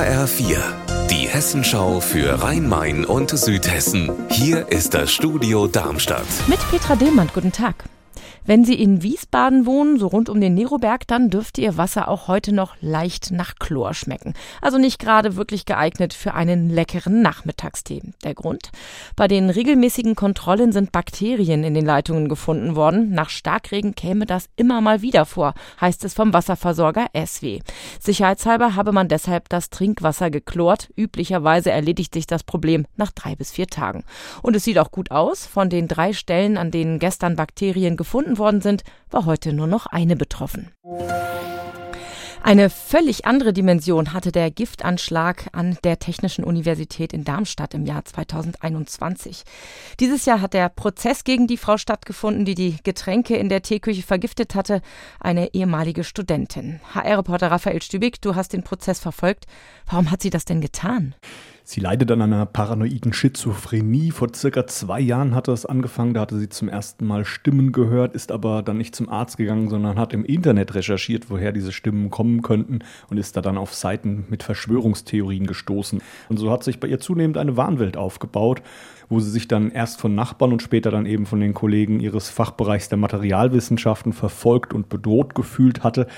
HR4, die Hessenschau für Rhein-Main und Südhessen. Hier ist das Studio Darmstadt. Mit Petra Dillmann, guten Tag. Wenn Sie in Wiesbaden wohnen, so rund um den Neroberg, dann dürfte Ihr Wasser auch heute noch leicht nach Chlor schmecken. Also nicht gerade wirklich geeignet für einen leckeren Nachmittagstee. Der Grund? Bei den regelmäßigen Kontrollen sind Bakterien in den Leitungen gefunden worden. Nach Starkregen käme das immer mal wieder vor, heißt es vom Wasserversorger SW. Sicherheitshalber habe man deshalb das Trinkwasser geklort. Üblicherweise erledigt sich das Problem nach drei bis vier Tagen. Und es sieht auch gut aus. Von den drei Stellen, an denen gestern Bakterien gefunden worden sind, war heute nur noch eine betroffen. Eine völlig andere Dimension hatte der Giftanschlag an der Technischen Universität in Darmstadt im Jahr 2021. Dieses Jahr hat der Prozess gegen die Frau stattgefunden, die die Getränke in der Teeküche vergiftet hatte, eine ehemalige Studentin. HR-Reporter Raphael Stübig, du hast den Prozess verfolgt. Warum hat sie das denn getan? Sie leidet an einer paranoiden Schizophrenie. Vor circa zwei Jahren hatte es angefangen. Da hatte sie zum ersten Mal Stimmen gehört, ist aber dann nicht zum Arzt gegangen, sondern hat im Internet recherchiert, woher diese Stimmen kommen könnten und ist da dann auf Seiten mit Verschwörungstheorien gestoßen. Und so hat sich bei ihr zunehmend eine Wahnwelt aufgebaut, wo sie sich dann erst von Nachbarn und später dann eben von den Kollegen ihres Fachbereichs der Materialwissenschaften verfolgt und bedroht gefühlt hatte.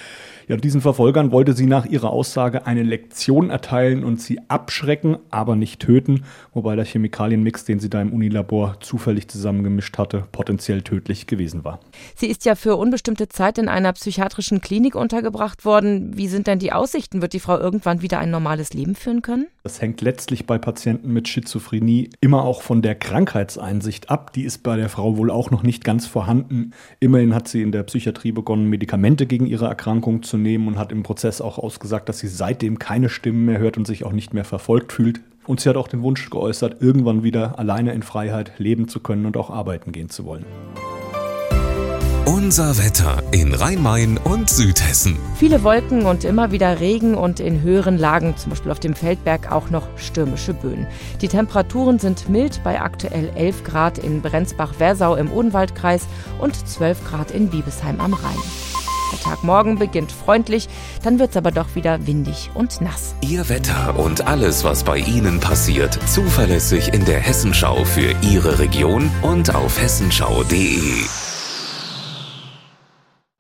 Ja, diesen Verfolgern wollte sie nach ihrer Aussage eine Lektion erteilen und sie abschrecken, aber nicht töten, wobei der Chemikalienmix, den sie da im Unilabor zufällig zusammengemischt hatte, potenziell tödlich gewesen war. Sie ist ja für unbestimmte Zeit in einer psychiatrischen Klinik untergebracht worden. Wie sind denn die Aussichten? Wird die Frau irgendwann wieder ein normales Leben führen können? Das hängt letztlich bei Patienten mit Schizophrenie immer auch von der Krankheitseinsicht ab. Die ist bei der Frau wohl auch noch nicht ganz vorhanden. Immerhin hat sie in der Psychiatrie begonnen, Medikamente gegen ihre Erkrankung zu nehmen und hat im Prozess auch ausgesagt, dass sie seitdem keine Stimmen mehr hört und sich auch nicht mehr verfolgt fühlt. Und sie hat auch den Wunsch geäußert, irgendwann wieder alleine in Freiheit leben zu können und auch arbeiten gehen zu wollen. Unser Wetter in Rhein-Main und Südhessen. Viele Wolken und immer wieder Regen und in höheren Lagen, zum Beispiel auf dem Feldberg, auch noch stürmische Böen. Die Temperaturen sind mild bei aktuell 11 Grad in Brenzbach-Wersau im Odenwaldkreis und 12 Grad in Biebesheim am Rhein. Der Tag morgen beginnt freundlich, dann wird es aber doch wieder windig und nass. Ihr Wetter und alles, was bei Ihnen passiert, zuverlässig in der Hessenschau für Ihre Region und auf hessenschau.de.